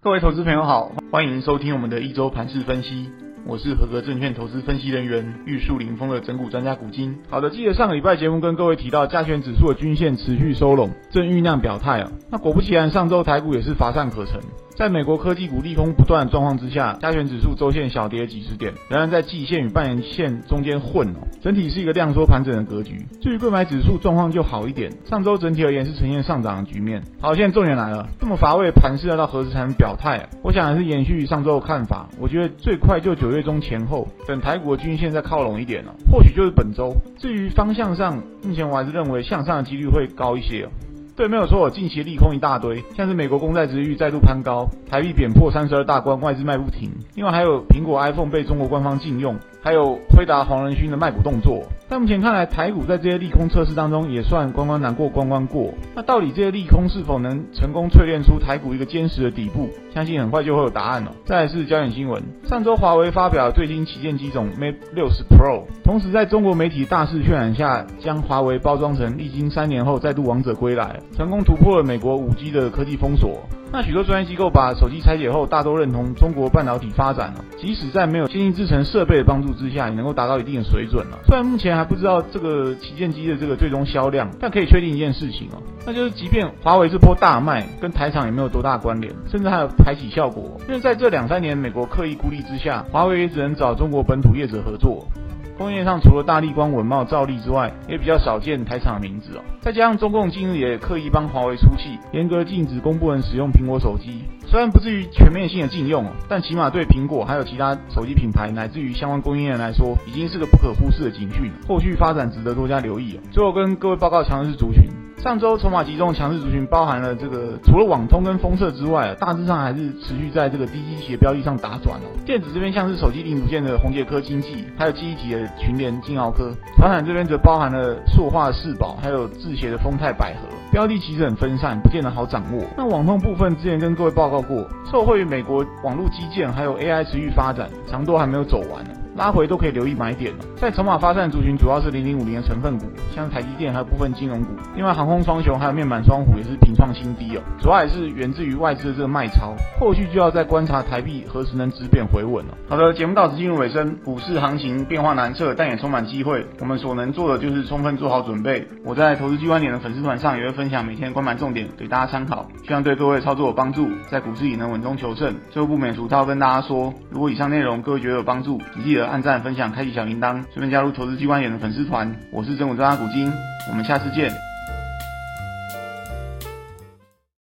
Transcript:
各位投资朋友好，欢迎收听我们的一周盘势分析。我是合格证券投资分析人员玉树临风的整股专家古今。好的，记得上个礼拜节目跟各位提到，加权指数的均线持续收拢，正酝酿表态啊。那果不其然，上周台股也是乏善可陈。在美国科技股利空不断的状况之下，加权指数周线小跌几十点，仍然在季线与半年线中间混哦，整体是一个量缩盘整的格局。至于购买指数状况就好一点，上周整体而言是呈现上涨的局面。好，现在重点来了，这么乏味盘势要到何时才能表态啊？我想还是延续上周的看法，我觉得最快就九月中前后，等台股的均线再靠拢一点了，或许就是本周。至于方向上，目前我还是认为向上的几率会高一些。对，没有错，近期利空一大堆，像是美国公债殖利率再度攀高，台币贬破三十二大关，外资卖不停。另外还有苹果 iPhone 被中国官方禁用，还有辉达黄仁勋的卖股动作。但目前看来，台股在这些利空测试当中也算关关难过关关过。那到底这些利空是否能成功淬炼出台股一个坚实的底部？相信很快就会有答案了。再来是焦点新闻，上周华为发表了最新旗舰机种 Mate 60 Pro，同时在中国媒体大肆渲染下，将华为包装成历经三年后再度王者归来，成功突破了美国 5G 的科技封锁。那许多专业机构把手机拆解后，大都认同中国半导体发展，即使在没有先进制程设备的帮助之下，也能够达到一定的水准了。虽然目前还不知道这个旗舰机的这个最终销量，但可以确定一件事情哦，那就是即便华为这波大卖，跟台厂也没有多大关联，甚至还有排挤效果。因为在这两三年美国刻意孤立之下，华为也只能找中国本土业者合作。工业上除了大力光、文茂、兆力之外，也比较少见台厂的名字哦。再加上中共近日也刻意帮华为出气，严格禁止公部门使用苹果手机。虽然不至于全面性的禁用，但起码对苹果还有其他手机品牌乃至于相关供应链来说，已经是个不可忽视的警讯。后续发展值得多加留意哦。最后跟各位报告强势族群。上周筹码集中强势族群包含了这个，除了网通跟封测之外，大致上还是持续在这个低基期的标的上打转哦。电子这边像是手机零组件的宏杰科经济，还有记忆体的群联金豪科。传产这边则包含了塑化的世宝，还有智协的丰泰百合。标的其实很分散，不见得好掌握。那网通部分之前跟各位报告过，受惠于美国网络基建还有 AI 持续发展，长多还没有走完呢。拉回都可以留意买点。在筹码发散族群，主要是零零五零的成分股，像台积电还有部分金融股。另外，航空双雄还有面板双虎也是平创新低哦。主要也是源自于外资的这个卖超。后续就要再观察台币何时能止贬回稳了。好的，节目到此进入尾声。股市行情变化难测，但也充满机会。我们所能做的就是充分做好准备。我在投资机关点的粉丝团上也会分享每天关盘重点给大家参考，希望对各位操作有帮助，在股市里能稳中求胜。最后不免俗套跟大家说，如果以上内容各位觉得有帮助，请记得。按赞、分享、开启小铃铛，顺便加入投资机关员的粉丝团。我是整股专家古今，我们下次见。